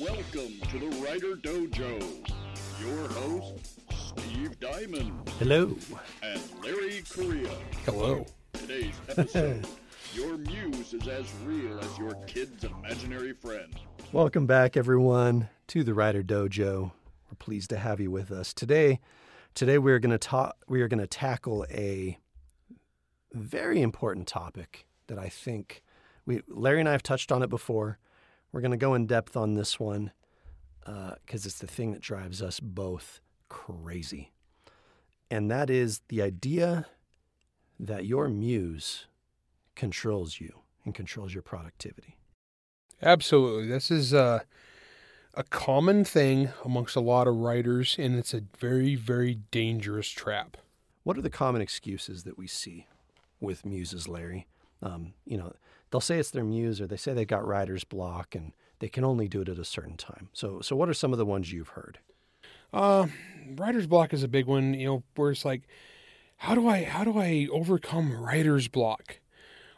Welcome to the Writer Dojo. Your host, Steve Diamond Hello. and Larry Correia. Hello. Today's episode Your muse is as real as your kid's imaginary friend. Welcome back, everyone, to the Writer Dojo. We're pleased to have you with us today. Today, we're going to talk. We are going to tackle a very important topic that I think we, Larry and I have touched on it before. We're going to go in depth on this one because it's the thing that drives us both crazy, and that is the idea that your muse controls you and controls your productivity. Absolutely. This is uh, a common thing amongst a lot of writers, and it's a very, very dangerous trap. What are the common excuses that we see with muses, Larry? Um, you know, they'll say it's their muse, or they say they've got writer's block, and they can only do it at a certain time. So, so what are some of the ones you've heard? Uh, writer's block is a big one, you know, where it's like, how do I how do I overcome writer's block?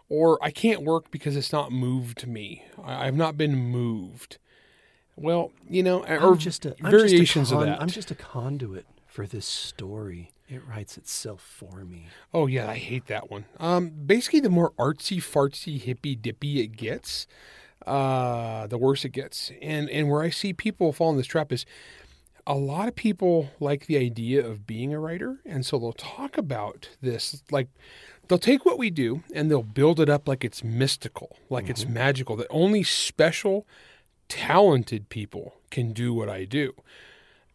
Or I can't work because it's not moved me. I, I've not been moved. Well, you know, or I'm just a, variations just a con- of that. I'm just a conduit for this story. It writes itself for me. Oh yeah, I hate that one. Um, basically, the more artsy fartsy hippy dippy it gets, uh, the worse it gets. And and where I see people fall in this trap is a lot of people like the idea of being a writer, and so they'll talk about this like they'll take what we do and they'll build it up like it's mystical, like it's magical, that only special, talented people can do what I do.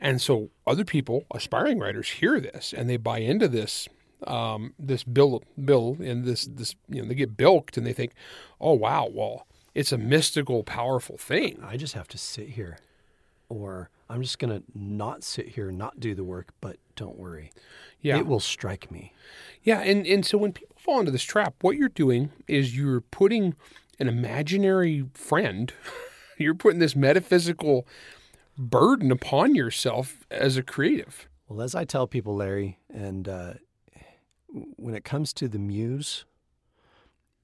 And so other people, aspiring writers, hear this and they buy into this um, this bill bill and this this you know they get bilked and they think, oh wow, well it's a mystical, powerful thing. I just have to sit here, or I'm just gonna not sit here, not do the work. But don't worry, Yeah, it will strike me. yeah, and and so when people fall into this trap, what you're doing is you're putting an imaginary friend, you're putting this metaphysical burden upon yourself as a creative. Well, as I tell people, Larry, and uh, when it comes to the muse,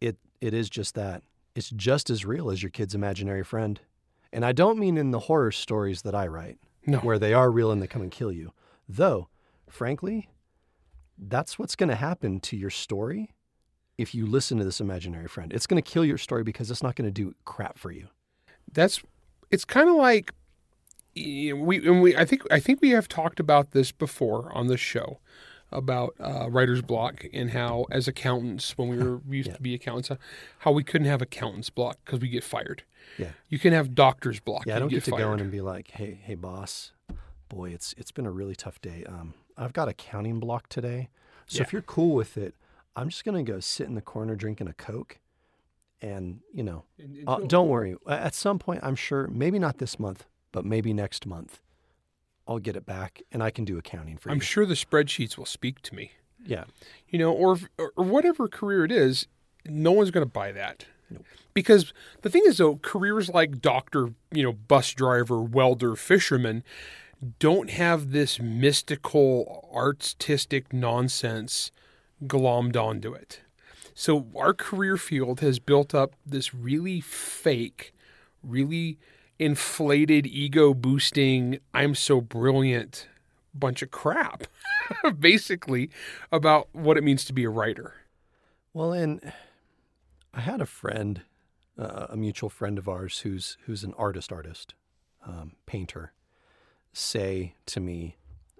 it it is just that. It's just as real as your kid's imaginary friend. And I don't mean in the horror stories that I write, No. where they are real and they come and kill you. Though, frankly, that's what's going to happen to your story if you listen to this imaginary friend. It's going to kill your story because it's not going to do crap for you. that's it's kind of like we and we I think I think we have talked about this before on the show about uh, writer's block and how as accountants when we were we used Yeah. to be accountants how we couldn't have accountants block because we get fired. Yeah. You can have doctor's block. Yeah, I don't get, to fired. go in and be like, "Hey, hey, boss, boy, it's it's been a really tough day. Um, I've got a counting block today, so if you're cool with it, I'm just gonna go sit in the corner drinking a coke, and you know, And- uh, don't worry. At some point, I'm sure, maybe not this month, but maybe next month, I'll get it back, and I can do accounting for you. I'm sure the spreadsheets will speak to me. yeah, you know, or or whatever career it is, no one's going to buy that. Nope. Because the thing is, though, careers like doctor, you know, bus driver, welder, fisherman, don't have this mystical, artistic nonsense glommed onto it. So our career field has built up this really fake, really inflated, ego boosting, I'm so brilliant bunch of crap, basically, about what it means to be a writer. Well, and I had a friend, uh, a mutual friend of ours, who's who's an artist, artist, um, painter, say to me,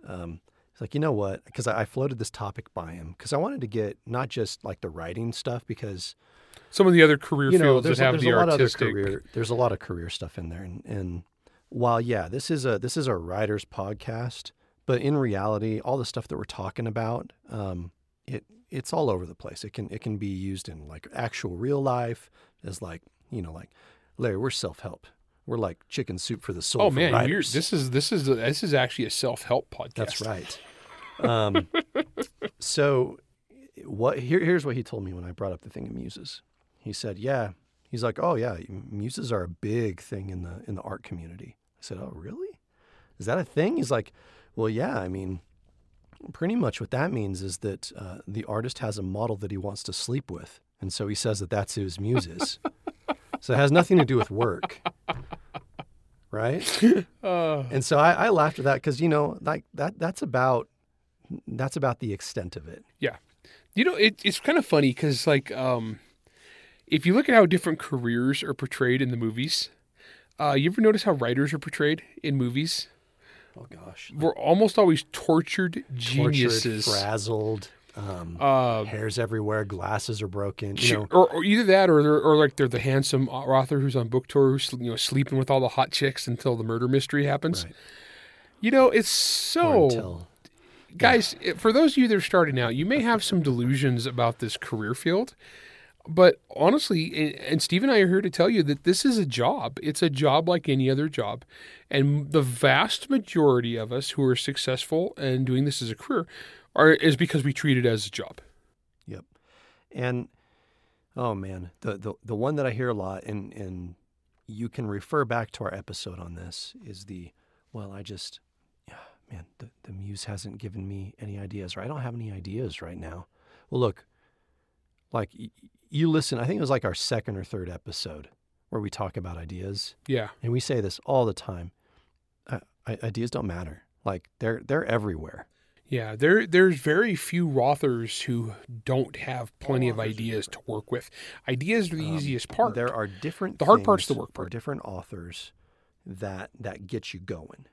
um, he's like, you know what? Because I floated this topic by him because I wanted to get not just like the writing stuff because Some of the other career you know fields there's, that have there's the a lot artistic. career there's a lot of career stuff in there, and, and while yeah, this is a this is a writer's podcast, but in reality, all the stuff that we're talking about, um, it it's all over the place. It can it can be used in like actual real life as like you know like Larry, we're self help. We're like chicken soup for the soul. oh man, you're, this is this is this is actually a self help podcast. That's right. Um, so, what? Here, here's what he told me when I brought up the thing of muses. He said, "Yeah." He's like, "Oh yeah, muses are a big thing in the in the art community." I said, "Oh really? Is that a thing?" He's like, "Well, yeah. I mean, pretty much what that means is that uh, the artist has a model that he wants to sleep with, and so he says that that's who his muses. so it has nothing to do with work." right? Uh, and so I, I laughed at that because you know, like that that's about that's about the extent of it. Yeah, you know, it, it's kind of funny because, like, um, if you look at how different careers are portrayed in the movies, uh, you ever notice how writers are portrayed in movies? Oh gosh, We're almost always tortured geniuses. tortured, frazzled, um, uh, hairs everywhere, glasses are broken. You know, or, or either that, or they're, or like they're the handsome author who's on book tour, who's you know sleeping with all the hot chicks until the murder mystery happens. Right. You know, it's so until guys. it- For those of you that are starting out, you may have some delusions about this career field, but honestly, and, Steve and I are here to tell you that this is a job. It's a job like any other job, and the vast majority of us who are successful and doing this as a career are is because we treat it as a job. Yep. And oh man, the the the one that I hear a lot, and and you can refer back to our episode on this is the well, I just man, the the muse hasn't given me any ideas, or I don't have any ideas right now. Well, look, like you listen, I think it was like our second or third episode where we talk about ideas, Yeah, and we say this all the time. Uh, ideas don't matter. Like they're they're everywhere. Yeah, there there's very few authors who don't have plenty of ideas to work with. Ideas are the Um, easiest part. There are different. The hard part's the work part. different authors that that get you going.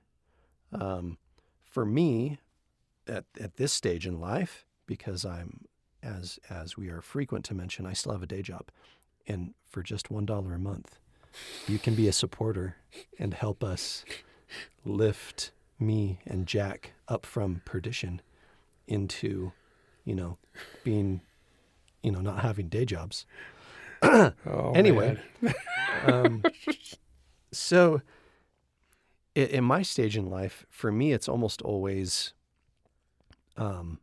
Um, for me, at at this stage in life, because I'm as as we are frequent to mention, I still have a day job, and for just one dollar a month, you can be a supporter and help us lift me and Jack up from perdition into, you know, being, you know, not having day jobs. Oh, anyway. Um, so, in, in my stage in life, for me, it's almost always um,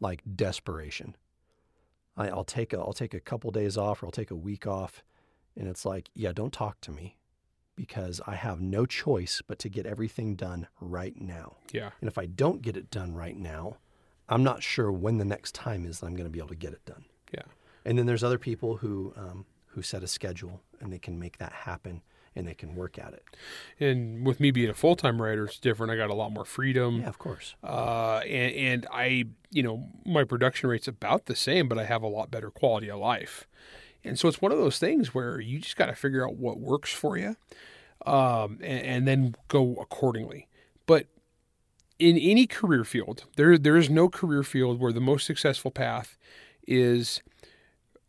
like desperation. I, I'll take a I'll take a couple days off, or I'll take a week off, and it's like, yeah, don't talk to me, because I have no choice but to get everything done right now. yeah, And if I don't get it done right now, I'm not sure when the next time is that I'm going to be able to get it done. yeah, And then there's other people who um, who set a schedule and they can make that happen and they can work at it. and with me being a full time writer, it's different. I got a lot more freedom. Yeah, of course. Uh, and, and I, you know, my production rate's about the same, but I have a lot better quality of life. And so it's one of those things where you just got to figure out what works for you, um, and, and then go accordingly. But in any career field, there there is no career field where the most successful path is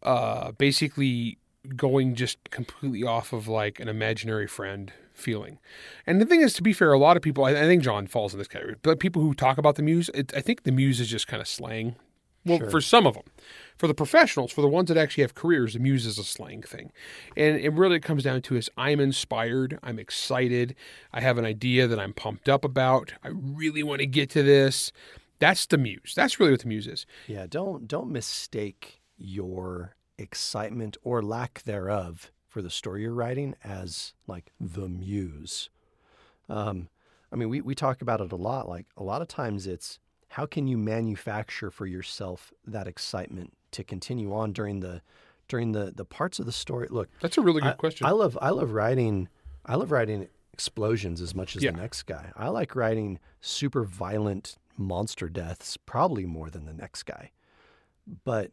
uh, basically going just completely off of like an imaginary friend feeling. And the thing is, to be fair, a lot of people, I, I think John falls in this category, but people who talk about the muse, it, I think the muse is just kind of slang. Well, Sure. for some of them, for the professionals, for the ones that actually have careers, the muse is a slang thing. And it really comes down to is I'm inspired, I'm excited, I have an idea that I'm pumped up about, I really want to get to this. That's the muse. That's really what the muse is. Yeah, don't don't mistake your excitement or lack thereof for the story you're writing as like the muse. Um, I mean, we, we talk about it a lot. Like a lot of times it's how can you manufacture for yourself that excitement to continue on during the during the the parts of the story. Look, That's a really good I, question. I love I love writing I love writing explosions as much as Yeah. the next guy. I like writing super violent monster deaths probably more than the next guy. But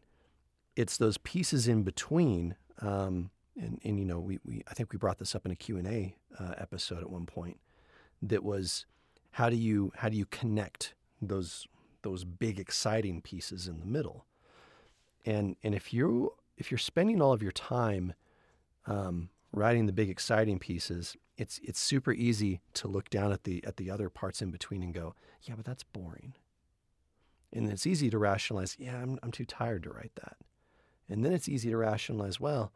it's those pieces in between um, and, and you know we, we I think we brought this up in a Q&A uh, episode at one point that was how do you how do you connect those those big exciting pieces in the middle? And and if you if you're spending all of your time um, writing the big exciting pieces it's it's super easy to look down at the at the other parts in between and go yeah but that's boring. And it's easy to rationalize yeah I'm, I'm too tired to write that and then it's easy to rationalize well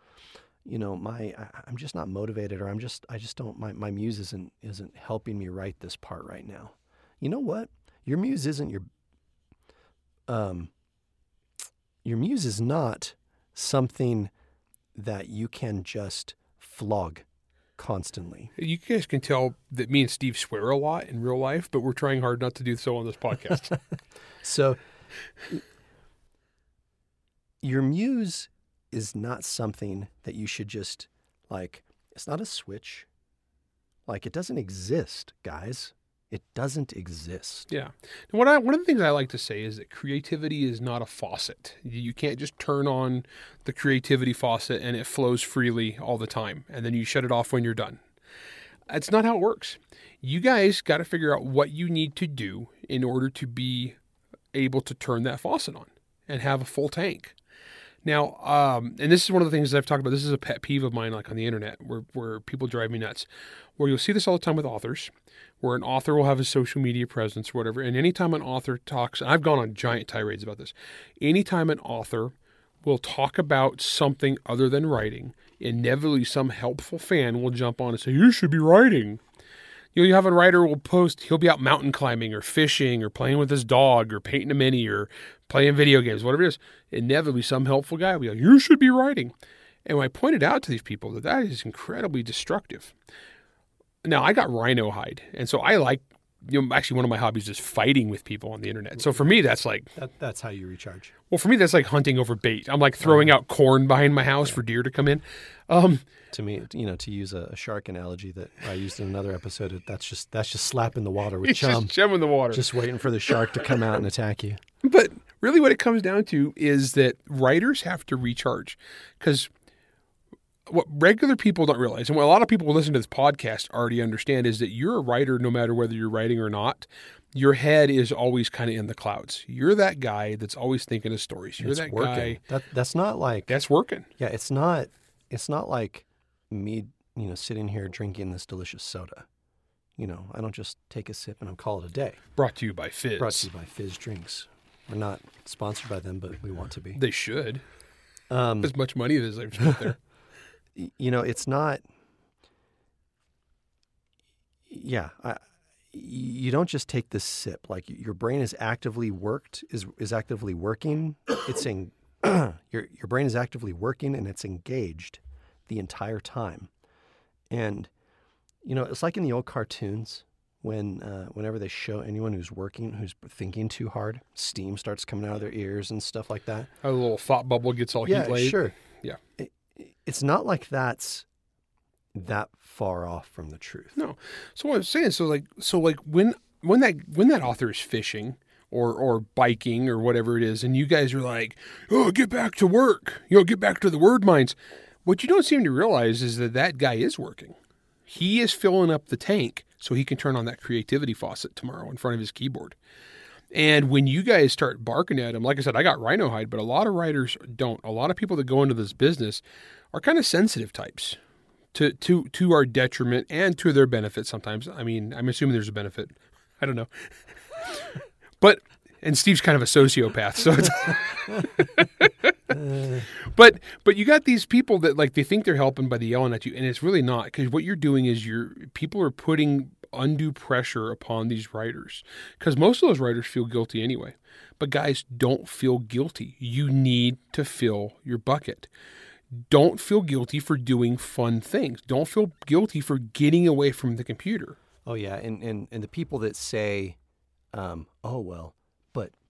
you know my I, i'm just not motivated or i'm just i just don't my, my muse isn't isn't helping me write this part right now. You know what? Your muse isn't your um your muse is not something that you can just flog constantly. You guys can tell that me and Steve swear a lot in real life, but we're trying hard not to do so on this podcast. So your muse is not something that you should just like it's not a switch Like it doesn't exist, guys. It doesn't exist. Yeah. What I one of the things I like to say is that creativity is not a faucet. You can't just turn on the creativity faucet and it flows freely all the time and then you shut it off when you're done. That's not how it works. You guys got to figure out what you need to do in order to be able to turn that faucet on and have a full tank. Now, um, and this is one of the things I've talked about. This is a pet peeve of mine, like on the internet, where where people drive me nuts. Where you'll see this all the time with authors, where an author will have a social media presence or whatever. And anytime an author talks, and I've gone on giant tirades about this. Anytime an author will talk about something other than writing, inevitably some helpful fan will jump on and say, "You should be writing." You know, you have a writer will post, he'll be out mountain climbing or fishing or playing with his dog or painting a mini or playing video games, whatever it is. Inevitably, some helpful guy will be like, You should be writing. And I pointed out to these people that that is incredibly destructive. Now, I got rhino hide. And so I like, you know, actually, one of my hobbies is fighting with people on the internet. So for me, that's like, That, that's how you recharge. well, for me, that's like hunting over bait. I'm like throwing out corn behind my house for deer to come in. Um, To me, you know, to use a, a shark analogy that I used in another episode, that's just that's just slapping the water with chum, just chum in the water. just waiting for the shark to come out and attack you. But really, what it comes down to is that writers have to recharge because what regular people don't realize, and what a lot of people who listen to this podcast already understand, is that you're a writer no matter whether you're writing or not. Your head is always kind of in the clouds. You're that guy that's always thinking of stories. You're it's that working. guy That that's not like that's working. yeah, it's not it's not like me, you know, sitting here drinking this delicious soda. You know, I don't just take a sip and I'm call it a day. Brought to you by Fizz. Brought to you by Fizz Drinks. We're not sponsored by them, but we want to be. They should. Um, As much money as they've spent there. you know, it's not. Yeah, I, you don't just take this sip. Like your brain is actively worked is is actively working. It's in your your brain is actively working and it's engaged the entire time. And you know, it's like in the old cartoons when uh, whenever they show anyone who's working who's thinking too hard, steam starts coming out of their ears and stuff like that. A little thought bubble gets all Yeah, heat laid. sure. Yeah. It, it's not like that's that far off from the truth. No. So what I'm saying, so like, so like when when that when that author is fishing or or biking or whatever it is, and you guys are like, oh, get back to work, you know, get back to the word mines. What you don't seem to realize is that that guy is working. He is filling up the tank so he can turn on that creativity faucet tomorrow in front of his keyboard. And when you guys start barking at him, like I said, I got rhino hide, but a lot of writers don't. A lot of people that go into this business are kind of sensitive types to to to our detriment and to their benefit sometimes. I mean, I'm assuming there's a benefit. I don't know. but and Steve's kind of a sociopath, so it's But but you got these people that like they think they're helping by the yelling at you and it's really not because what you're doing is you're people are putting undue pressure upon these writers because most of those writers feel guilty anyway. But guys, don't feel guilty. You need to fill your bucket don't feel guilty for doing fun things. Don't feel guilty for getting away from the computer. Oh yeah, and and and the people that say, um, "Oh well,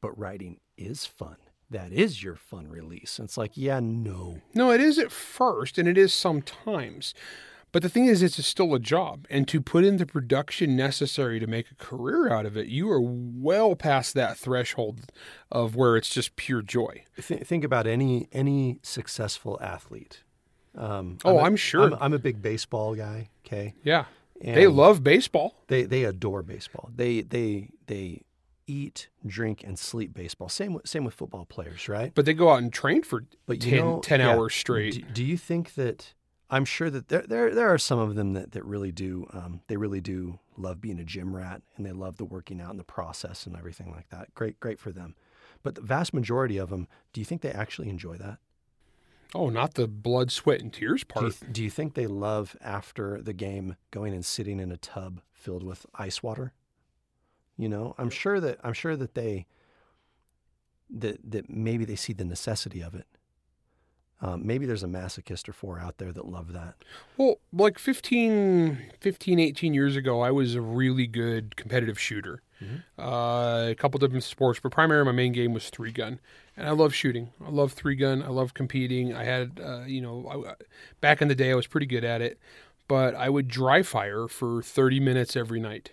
but writing is fun. That is your fun release." And it's like, yeah, no. No, it is at first, and it is sometimes. But the thing is, it's still a job. And to put in the production necessary to make a career out of it, you are well past that threshold of where it's just pure joy. Th- think about any any successful athlete. Um, Oh, a- I'm sure. I'm, I'm a big baseball guy. Okay, Yeah. they love baseball. They they adore baseball. They they they eat, drink, and sleep baseball. Same with, same with football players, right? But they go out and train for But 10, you know, 10 yeah. hours straight. Do, do you think that? I'm sure that there there there are some of them that that really do. Um, they really do love being a gym rat, and they love the working out and the process and everything like that. Great, great for them. But the vast majority of them, do you think they actually enjoy that? oh, not the blood, sweat, and tears Do you, part. do you think they love after the game going and sitting in a tub filled with ice water? You know, I'm sure that I'm sure that they that that maybe they see the necessity of it. Um, maybe there's a masochist or four out there that love that. Well, like 15, 15, 18 years ago, I was a really good competitive shooter. Uh, a couple different sports, but primarily my main game was three gun, and I love shooting. I love three gun. I love competing. I had, uh, you know, I, back in the day, I was pretty good at it. but I would dry fire for 30 minutes every night.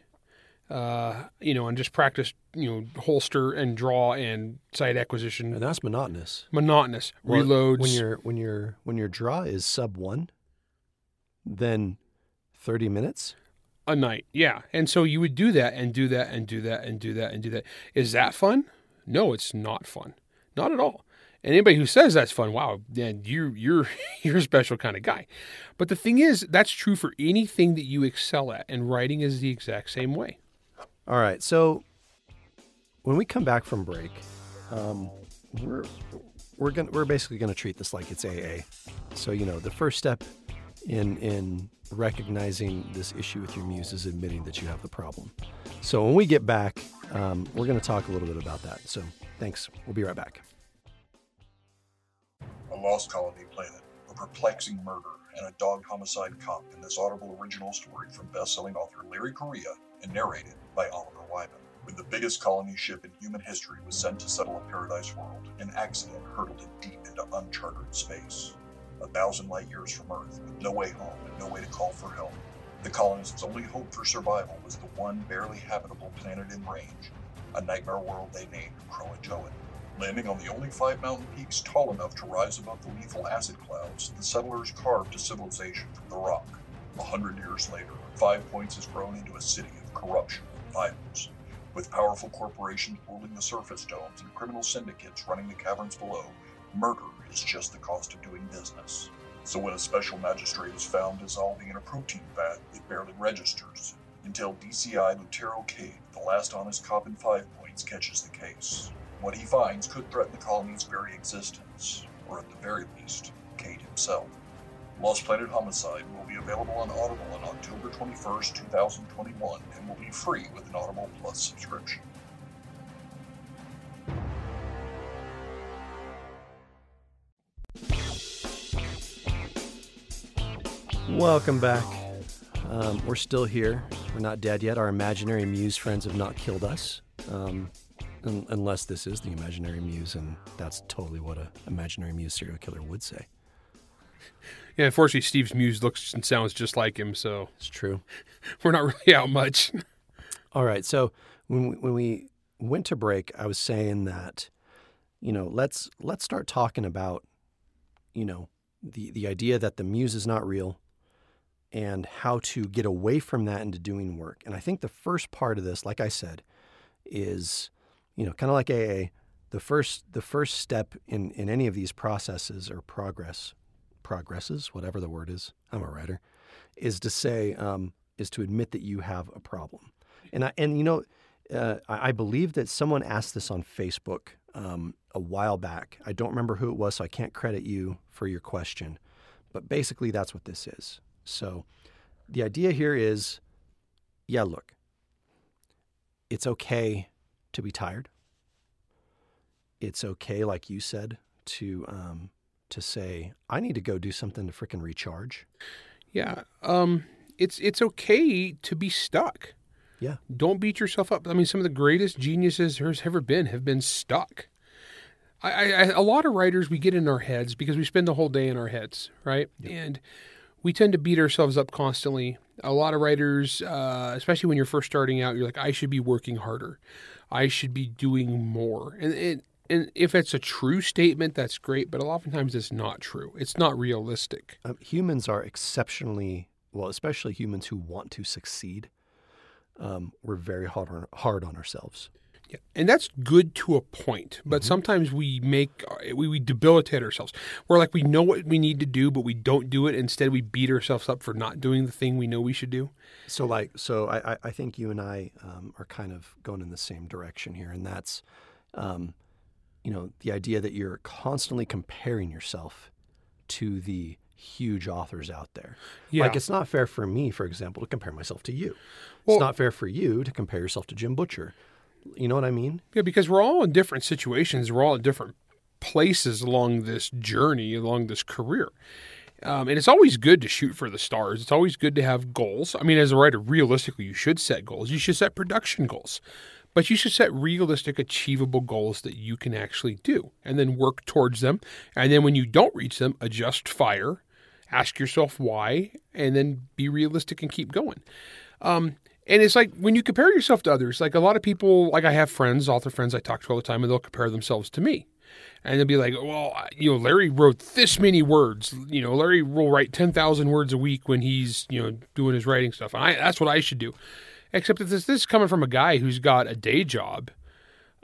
Uh, you know, and just practice, you know, holster and draw and sight acquisition. And that's monotonous. Monotonous Well, reloads. When your when your when your draw is sub one, then thirty minutes. a night. Yeah. And so you would do that and do that and do that and do that and do that. Is that fun? No, it's not fun. Not at all. And anybody who says that's fun, wow, then you you're you're a special kind of guy. But the thing is, that's true for anything that you excel at, and writing is the exact same way. All right. So when we come back from break, um, we're we're gonna we're basically gonna treat this like it's AA. So you know, the first step in in recognizing this issue with your muse is admitting that you have the problem. So when we get back, um, we're gonna talk a little bit about that. So thanks. We'll be right back. A lost colony planet, a perplexing murder, and a dog homicide cop in this audible original story from best-selling author Larry Correia and narrated by Oliver Wyman. When the biggest colony ship in human history was sent to settle a paradise world, an accident hurtled it deep into uncharted space. A thousand light years from Earth, with no way home and no way to call for help. The colonists' only hope for survival was the one barely habitable planet in range, a nightmare world they named Croatoan. Landing on the only five mountain peaks tall enough to rise above the lethal acid clouds, the settlers carved a civilization from the rock. A hundred years later, Five Points has grown into a city corruption and violence. With powerful corporations ruling the surface domes and criminal syndicates running the caverns below, murder is just the cost of doing business. So when a special magistrate is found dissolving in a protein vat, it barely registers, until DCI Lutero Cade, the last honest cop in Five Points, catches the case. What he finds could threaten the colony's very existence, or at the very least, Cade himself. Lost Planet Homicide will be available on Audible on October 21st, 2021, and will be free with an Audible Plus subscription. Welcome back. Um, we're still here. We're not dead yet. Our imaginary muse friends have not killed us. Um, un- unless this is the imaginary muse, and that's totally what a imaginary muse serial killer would say. Yeah, unfortunately, Steve's muse looks and sounds just like him, so It's true. we're not really out much. All right. So when we, when we went to break, I was saying that, you know, let's let's start talking about, you know, the the idea that the muse is not real, and how to get away from that into doing work. And I think the first part of this, like I said, is, you know, kind of like AA. The first the first step in in any of these processes or progress progresses, whatever the word is. I'm a writer. Is to say um, is to admit that you have a problem. And I, and you know, uh, I, believe that someone asked this on Facebook um, a while back. I don't remember who it was, so I can't credit you for your question. But basically, that's what this is. So, the idea here is, yeah, look, it's okay to be tired. It's okay, like you said, to um, to say, I need to go do something to frickin' recharge. Yeah, um, it's it's okay to be stuck. Yeah. Don't beat yourself up. I mean, some of the greatest geniuses there's ever been have been stuck. I, I, I a lot of writers we get in our heads because we spend the whole day in our heads, right? And we tend to beat ourselves up constantly. A lot of writers, uh, especially when you're first starting out, you're like, I should be working harder. I should be doing more. And and and if it's a true statement, that's great. But oftentimes it's not true. It's not realistic. Um, humans are exceptionally well, especially humans who want to succeed. Um, we're very hard on, hard on ourselves. Yeah, and that's good to a point. But sometimes we make we, we debilitate ourselves. We're like we know what we need to do, but we don't do it. Instead, we beat ourselves up for not doing the thing we know we should do. So, like, so I, I- I think you and I um, are kind of going in the same direction here, and that's, um, you know, the idea that you're constantly comparing yourself to the huge authors out there. Yeah. Like, it's not fair for me, for example, to compare myself to you. Well- it's not fair for you to compare yourself to Jim Butcher. You know what I mean? Yeah, because we're all in different situations. We're all at different places along this journey, along this career. Um, and it's always good to shoot for the stars. It's always good to have goals. I mean, as a writer, realistically, you should set goals. You should set production goals, but you should set realistic, achievable goals that you can actually do and then work towards them. And then when you don't reach them, adjust fire Ask yourself why, and then be realistic and keep going. Um, and it's like when you compare yourself to others, like a lot of people, like I have friends, author friends I talk to all the time, and they'll compare themselves to me. And they'll be like, well, you know, Larry wrote this many words. You know, Larry will write 10,000 words a week when he's, you know, doing his writing stuff. And I, that's what I should do. Except that this, this is coming from a guy who's got a day job.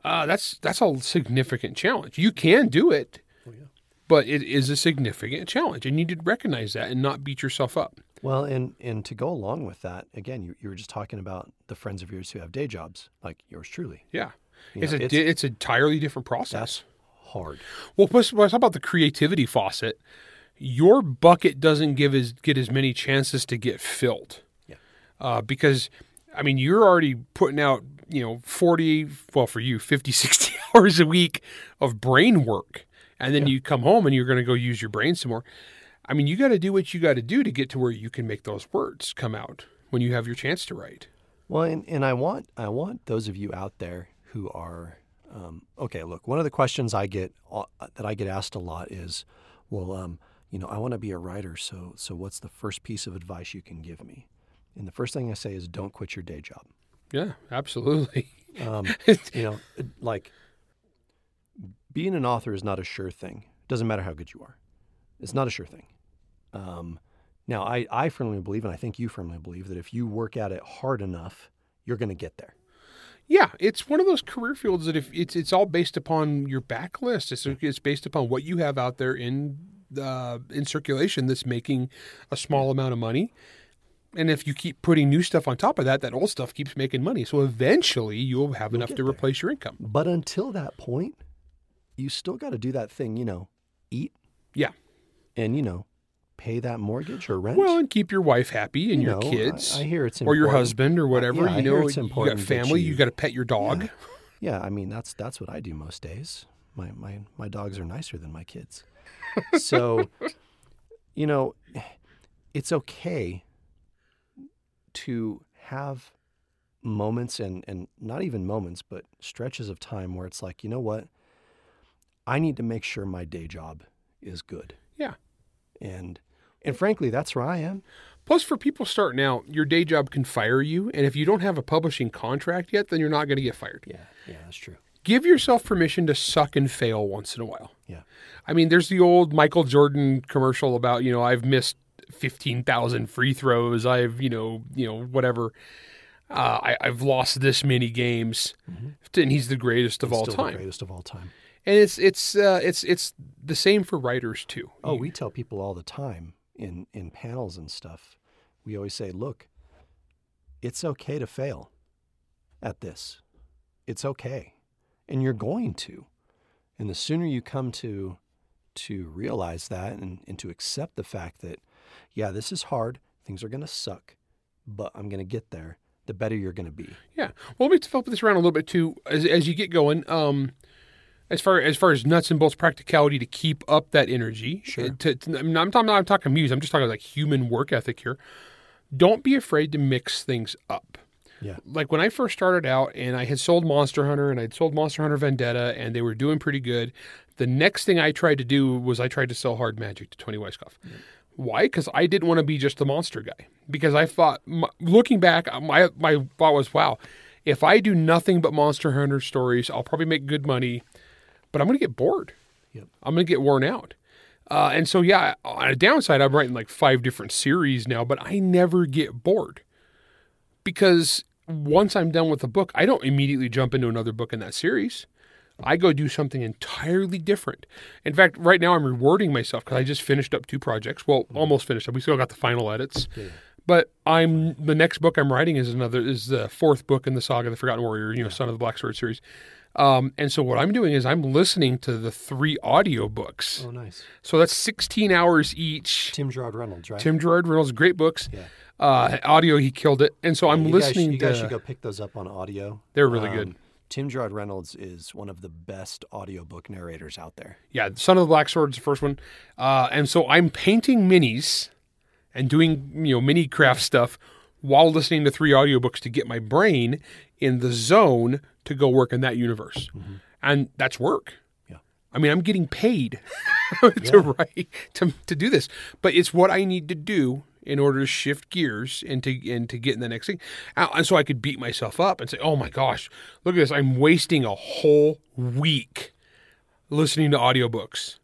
Uh, that's that's a significant challenge. You can do it, but it is a significant challenge. And you need to recognize that and not beat yourself up. Well, and and to go along with that, again, you, you were just talking about the friends of yours who have day jobs, like yours truly. Yeah. You It's know, a it's- it's an entirely different process. That's hard. Well, plus, I talk about the creativity faucet, your bucket doesn't give as get as many chances to get filled. Yeah. Uh, because, I mean, you're already putting out, you know, 40, well, for you, 50, 60 hours a week of brain work. And then you come home and you're going to go use your brain some more. I mean, you got to do what you got to do to get to where you can make those words come out when you have your chance to write. Well, and, and I want I want those of you out there who are um, okay. Look, one of the questions I get uh, that I get asked a lot is, well, um, you know, I want to be a writer. So so what's the first piece of advice you can give me? And the first thing I say is, don't quit your day job. Yeah, absolutely. Um, you know, like being an author is not a sure thing. It Doesn't matter how good you are. It's not a sure thing. Um, now, I, I firmly believe, and I think you firmly believe, that if you work at it hard enough, you're going to get there. Yeah, it's one of those career fields that if it's it's all based upon your backlist. It's it's based upon what you have out there in uh, in circulation that's making a small amount of money. And if you keep putting new stuff on top of that, that old stuff keeps making money. So eventually, you'll have enough to there. replace your income. But until that point, you still got to do that thing, you know, eat Yeah. and, you know, pay that mortgage or rent. Well, and keep your wife happy and You your know, kids, I, hear it's important. or your husband, or whatever. yeah, I you hear know, it's you got important family. You, you- got to pet your dog. Yeah. Yeah, I mean that's that's what I do most days. My my my dogs are nicer than my kids. So, you know, it's okay to have moments and and not even moments, but stretches of time where it's like, you know what? I need to make sure my day job is good. Yeah. And and frankly, that's where I am. Plus, for people starting out, your day job can fire you, and if you don't have a publishing contract yet, then you're not going to get fired. Yeah, yeah, that's true. give yourself permission to suck and fail once in a while. Yeah. I mean, there's the old Michael Jordan commercial about, you know, I've missed 15,000 free throws. I've, you know, you know, whatever. Uh, I, I've lost this many games, and he's the greatest of all Still the time. greatest of all time. And it's it's uh, it's it's the same for writers too. Oh, we tell people all the time in in panels and stuff. We always say, "Look, it's okay to fail at this. It's okay, and you're going to. And the sooner you come to to realize that and, and to accept the fact that, yeah, this is hard. Things are going to suck, but I'm going to get there. The better you're going to be. Yeah. Well, let me flip this around a little bit too. As, as you get going, um, as far as far as nuts and bolts practicality to keep up that energy. Sure. To, to, I'm, not, I'm talking. I'm talking muse. I'm just talking like human work ethic here. Don't be afraid to mix things up. Yeah. Like when I first started out, and I had sold Monster Hunter, and I'd sold Monster Hunter Vendetta, and they were doing pretty good. The next thing I tried to do was I tried to sell Hard Magic to Tony Weisskopf. Why? Because I didn't want to be just the monster guy. Because I thought, looking back, my my thought was, wow, if I do nothing but Monster Hunter stories, I'll probably make good money, but I'm going to get bored. Yep. I'm going to get worn out. Uh, and so, yeah, on a downside, I'm writing like five different series now, but I never get bored because once I'm done with a book, I don't immediately jump into another book in that series. I go do something entirely different. In fact, right now I'm rewarding myself because I just finished up two projects. Well, almost finished up. We still got the final edits. But I'm the next book I'm writing is another is the fourth book in the saga, the Forgotten Warrior, you know, Son of the Black Sword series. Um, and so what I'm doing is I'm listening to the three audio books. Oh, nice. So that's 16 hours each. Tim Gerard Reynolds, right? Tim Gerard Reynolds, great books. Yeah. Uh, audio, he killed it. And so I'm you guys- listening you to. guys should go pick those up on audio. They're really good. Tim Gerard Reynolds is one of the best audiobook narrators out there. yeah, Son of the Black Sword is the first one. Uh, and so I'm painting minis and doing, you know, mini craft stuff while listening to three audiobooks to get my brain in the zone to go work in that universe. And that's work. Yeah. I mean, I'm getting paid to write to to do this, but it's what I need to do in order to shift gears and to and to get in the next thing. And so I could beat myself up and say, "Oh my gosh, look at this! I'm wasting a whole week listening to audiobooks."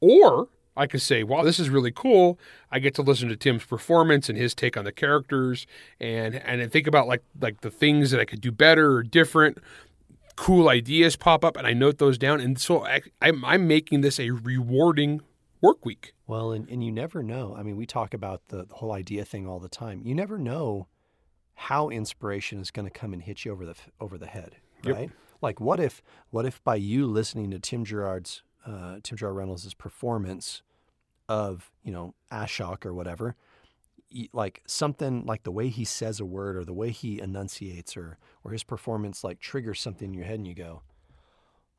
Or I could say, wow, this is really cool. I get to listen to Tim's performance and his take on the characters and and think about like like the things that I could do better or different. Cool ideas pop up and I note those down. And so I, I'm, I'm making this a rewarding work week. Well, and, and you never know. I mean, we talk about the, the whole idea thing all the time. You never know how inspiration is going to come and hit you over the over the head, Yep. right? Like, what if what if by you listening to Tim Gerard's uh, Tim Gerard Reynolds' performance of you know Ashok or whatever, like something like the way he says a word or the way he enunciates or or his performance like triggers something in your head and you go,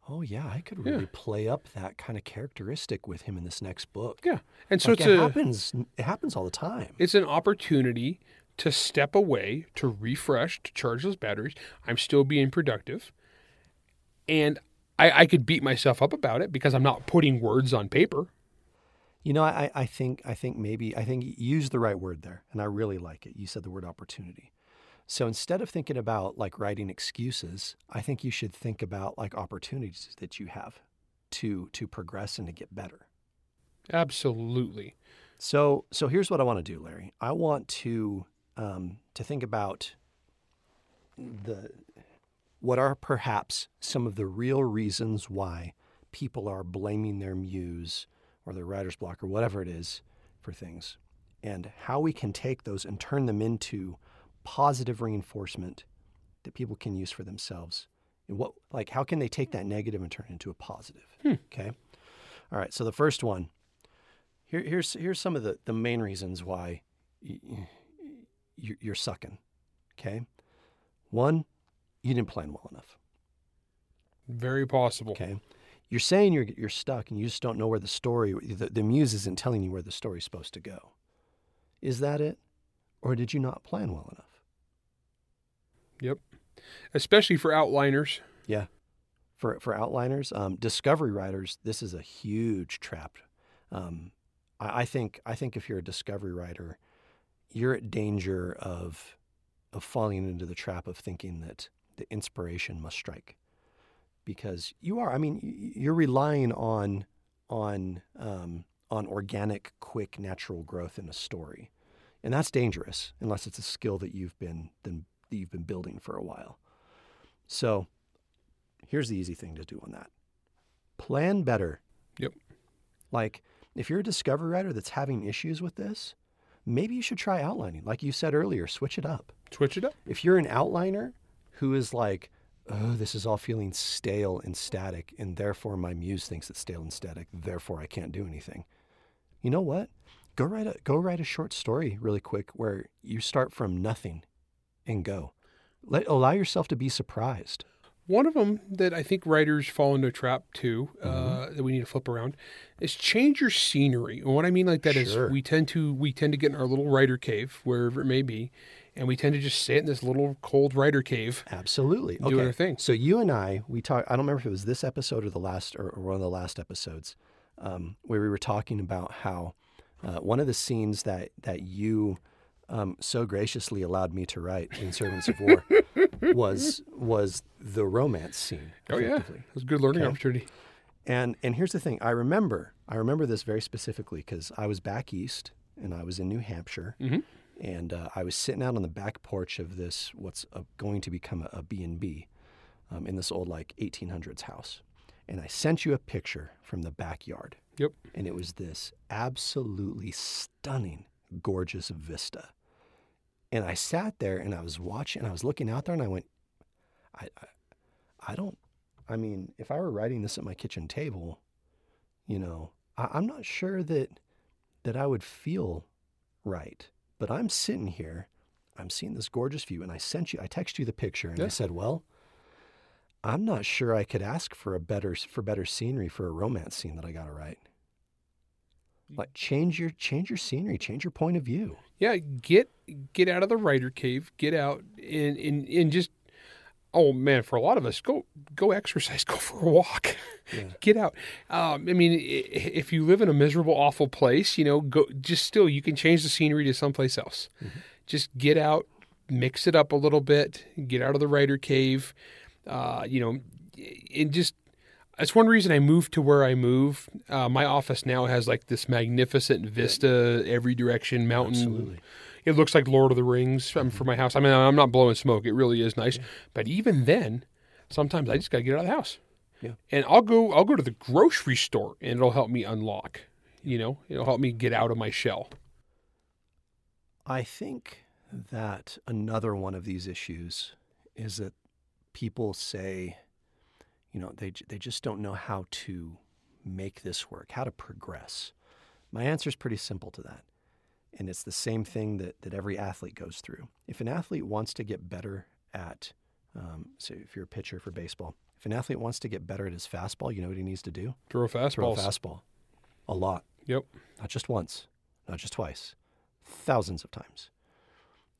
oh yeah, I could really play up that kind of characteristic with him in this next book. Yeah. And so Like, it's it a happens. It happens all the time. it's an opportunity to step away, to refresh, to charge those batteries. I'm still being productive. And I, I could beat myself up about it because I'm not putting words on paper. You know, I, I think I think maybe I think you used the right word there, and I really like it. You said the word opportunity. So instead of thinking about like writing excuses, I think you should think about like opportunities that you have to to progress and to get better. Absolutely. So so here's what I want to do, Larry. I want to um, to think about the what are perhaps some of the real reasons why people are blaming their muse or their writer's block or whatever it is for things, and how we can take those and turn them into positive reinforcement that people can use for themselves. And what like how can they take that negative and turn it into a positive? Hmm. Okay. All right. So the first one here, here's here's some of the, the main reasons why y- y- you're, you're sucking. Okay, one, you didn't plan well enough. Very possible. Okay, you're saying you're you're stuck and you just don't know where the story the, the muse isn't telling you where the story's supposed to go. Is that it, or did you not plan well enough? Yep. Especially for outliners. Yeah, for for outliners, um, discovery writers, this is a huge trap. Um, I, I think I think if you're a discovery writer, you're at danger of of falling into the trap of thinking that the inspiration must strike, because you are. I mean, you're relying on on um, on organic, quick, natural growth in a story, and that's dangerous unless it's a skill that you've been then that you've been building for a while. So here's the easy thing to do on that plan better. Yep. Like, if you're a discovery writer that's having issues with this, maybe you should try outlining. Like you said earlier, switch it up. Switch it up. If you're an outliner who is like, oh, this is all feeling stale and static, and therefore my muse thinks it's stale and static, therefore I can't do anything. You know what? Go write a go write a short story really quick where you start from nothing and go. Let allow yourself to be surprised. One of them that I think writers fall into a trap too, uh, Mm-hmm. that we need to flip around, is change your scenery. And what I mean like that is Sure. we tend to we tend to get in our little writer cave wherever it may be, and we tend to just sit in this little cold writer cave. Absolutely. Do okay. other things. So you and I, we talked. I don't remember if it was this episode or the last, or, or one of the last episodes, um, where we were talking about how uh, one of the scenes that that you um, so graciously allowed me to write in Servants of War was was the romance scene. Oh yeah, it was a good learning Okay. opportunity. And and here's the thing. I remember. I remember this very specifically because I was back east and I was in New Hampshire, Mhm. and uh, I was sitting out on the back porch of this what's uh going to become a, a B and B, um, in this old like 1800s house, and I sent you a picture from the backyard, Yep. and it was this absolutely stunning, gorgeous vista. And I sat there and I was watching, and I was looking out there, and I went, I, I, I don't. I mean, if I were writing this at my kitchen table, you know, I, I'm not sure that that I would feel right. But I'm sitting here, I'm seeing this gorgeous view, and I sent you, I texted you the picture, and I said, well, I'm not sure I could ask for a better for better scenery for a romance scene that I got to write. Like change your change your scenery, change your point of view. Yeah, get get out of the writer cave, get out and and, and just Oh man, for a lot of us, go go exercise, go for a walk, get out. Um, I mean, if you live in a miserable, awful place, you know, go just still you can change the scenery to someplace else. Just get out, mix it up a little bit, get out of the writer cave. Uh, you know, and just that's one reason I moved to where I move. Uh, my office now has like this magnificent vista, every direction, mountain. Absolutely. It looks like Lord of the Rings um, for my house. I mean, I'm not blowing smoke. It really is nice. But even then, sometimes I just got to get out of the house. Yeah. And I'll go. I'll go to the grocery store, and it'll help me unlock. You know, it'll help me get out of my shell. I think that another one of these issues is that people say, you know, they they just don't know how to make this work, how to progress. My answer is pretty simple to that. And it's the same thing that, that every athlete goes through. If an athlete wants to get better at, um, so if you're a pitcher for baseball, if an athlete wants to get better at his fastball, you know what he needs to do? Throw fastballs. Throw a fastball. A lot Yep. not just once, not just twice, thousands of times.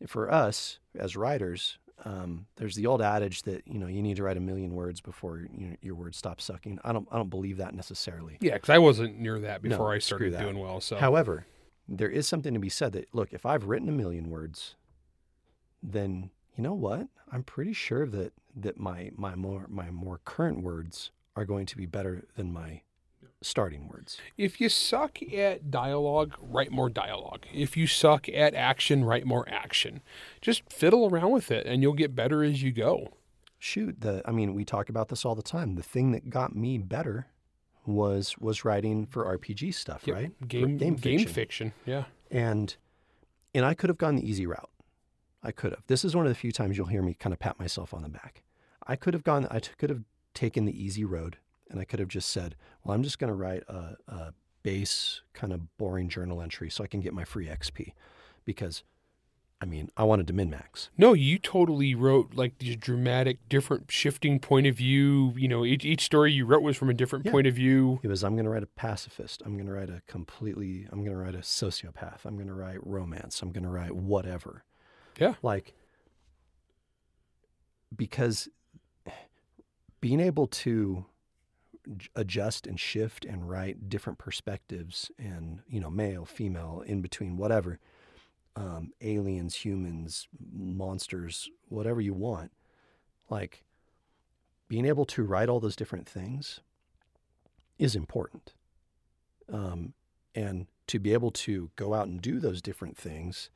For us as writers, um, there's the old adage that you know you need to write a million words before you your words stop sucking. I don't I don't believe that necessarily. Yeah, because I wasn't near that No, before I screw started doing well. So However, there is something to be said that look, if I've written a million words, then you know what? I'm pretty sure that that my my more my more current words are going to be better than my starting words. if you suck at dialogue, write more dialogue. If you suck at action, write more action. Just fiddle around with it, and you'll get better as you go. shoot the i mean we talk about this all the time the thing that got me better was was writing for rpg stuff Yep. right Game game game fiction. fiction. Yeah. and and i could have gone the easy route i could have this is one of the few times you'll hear me kind of pat myself on the back i could have gone i t- could have taken the easy road and i could have just said well i'm just going to write a, a base kind of boring journal entry so i can get my free xp because i mean i wanted to min max No, you totally wrote like these dramatic, different, shifting point of view. You know, each, each story you wrote was from a different Yeah. point of view. It was I'm going to write a pacifist. I'm going to write a completely. I'm going to write a sociopath. I'm going to write romance. I'm going to write whatever. Yeah. Like because being able to adjust and shift and write different perspectives and you know male, female, in between, whatever, um, aliens, humans, monsters, whatever you want, like being able to write all those different things is important. Um, and to be able to go out and do those different things,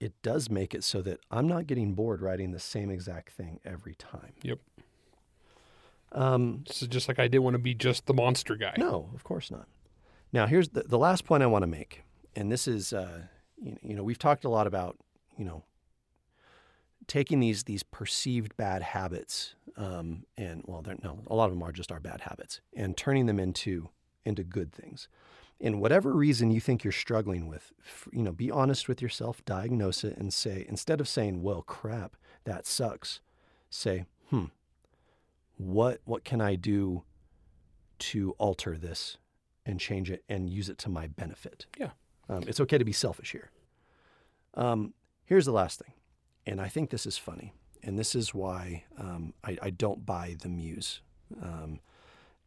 it does make it so that I'm not getting bored writing the same exact thing every time. Yep. Um, So just like I didn't want to be just the monster guy. no, of course not. Now, here's the, the last point I want to make. And this is, uh, you, you know, we've talked a lot about, you know, taking these these perceived bad habits, um, and well, they're, no, a lot of them are just our bad habits, and turning them into into good things. And whatever reason you think you're struggling with, you know, be honest with yourself, diagnose it, and say instead of saying, "Well, crap, that sucks," say, "Hmm, what what can I do to alter this and change it and use it to my benefit?" Yeah. Um, it's okay to be selfish here. Um, here's the last thing, and I think this is funny, and this is why um, I, I don't buy the muse. Um,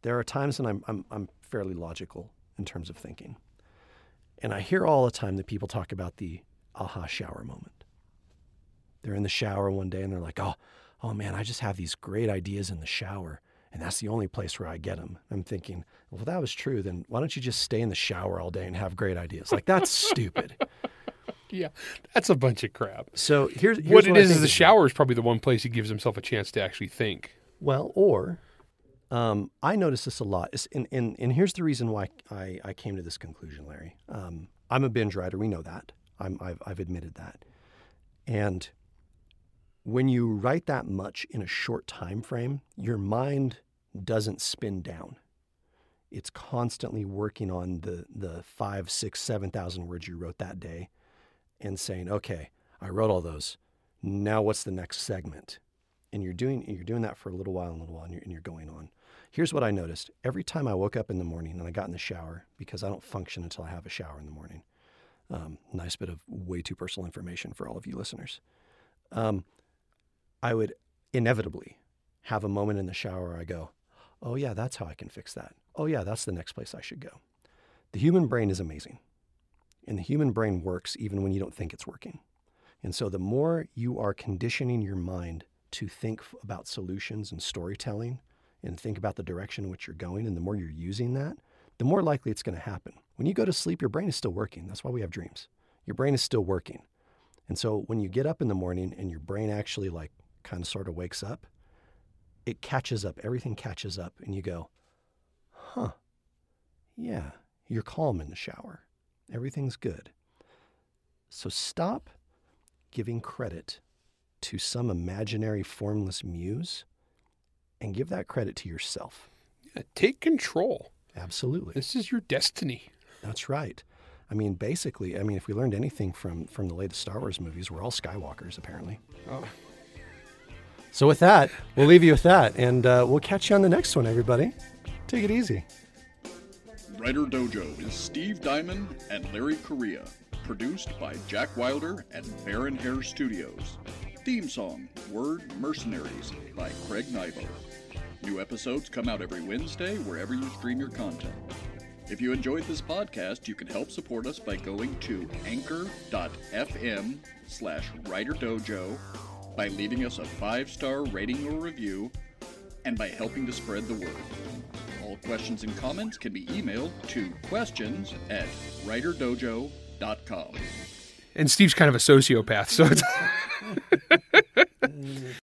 there are times when I'm, I'm, I'm fairly logical in terms of thinking. And I hear all the time that people talk about the aha shower moment. They're in the shower one day and they're like, oh, oh man, I just have these great ideas in the shower. And that's the only place where I get them. I'm thinking, well, if that was true, then why don't you just stay in the shower all day and have great ideas? Like, that's stupid. Yeah. That's a bunch of crap. So here's, here's what it I is is the shower is probably the one place he gives himself a chance to actually think. Well, or um, I notice this a lot. It's- And, and, and here's the reason why I, I came to this conclusion, Larry. Um, I'm a binge writer. We know that. I'm, I've, I've admitted that. And when you write that much in a short time frame, your mind doesn't spin down. It's constantly working on the, the five, six, seven thousand words you wrote that day and saying, okay, I wrote all those. Now what's the next segment? and you're doing you're doing that for a little while and a little while and you're, and you're going on here's what i noticed every time i woke up in the morning and i got in the shower because i don't function until i have a shower in the morning um, nice bit of way too personal information for all of you listeners um, i would inevitably have a moment in the shower where I go, oh, yeah, that's how I can fix that. Oh, yeah, that's the next place I should go. The human brain is amazing. And the human brain works even when you don't think it's working. And so the more you are conditioning your mind to think about solutions and storytelling and think about the direction in which you're going, and the more you're using that, the more likely it's going to happen. When you go to sleep, your brain is still working. That's why we have dreams. Your brain is still working. And so when you get up in the morning and your brain actually like kind of sort of wakes up, it catches up. Everything catches up and you go, huh, yeah, you're calm in the shower. Everything's good. So stop giving credit to some imaginary formless muse and give that credit to yourself. Yeah, take control. Absolutely. This is your destiny. That's right. I mean, basically, I mean, if we learned anything from from the latest Star Wars movies, we're all Skywalkers, apparently. Oh. So with that, we'll leave you with that, and uh, we'll catch you on the next one, everybody. Take it easy. Writer Dojo is Steve Diamond and Larry Correia. Produced by Jack Wilder and Baron Hair Studios. Theme song, Word Mercenaries by Craig Nivo. New episodes come out every Wednesday wherever you stream your content. If you enjoyed this podcast, you can help support us by going to anchor.fm slash writerdojo, by leaving us a five-star rating or review, and by helping to spread the word. All questions and comments can be emailed to questions at writerdojo.com. And Steve's kind of a sociopath, so it's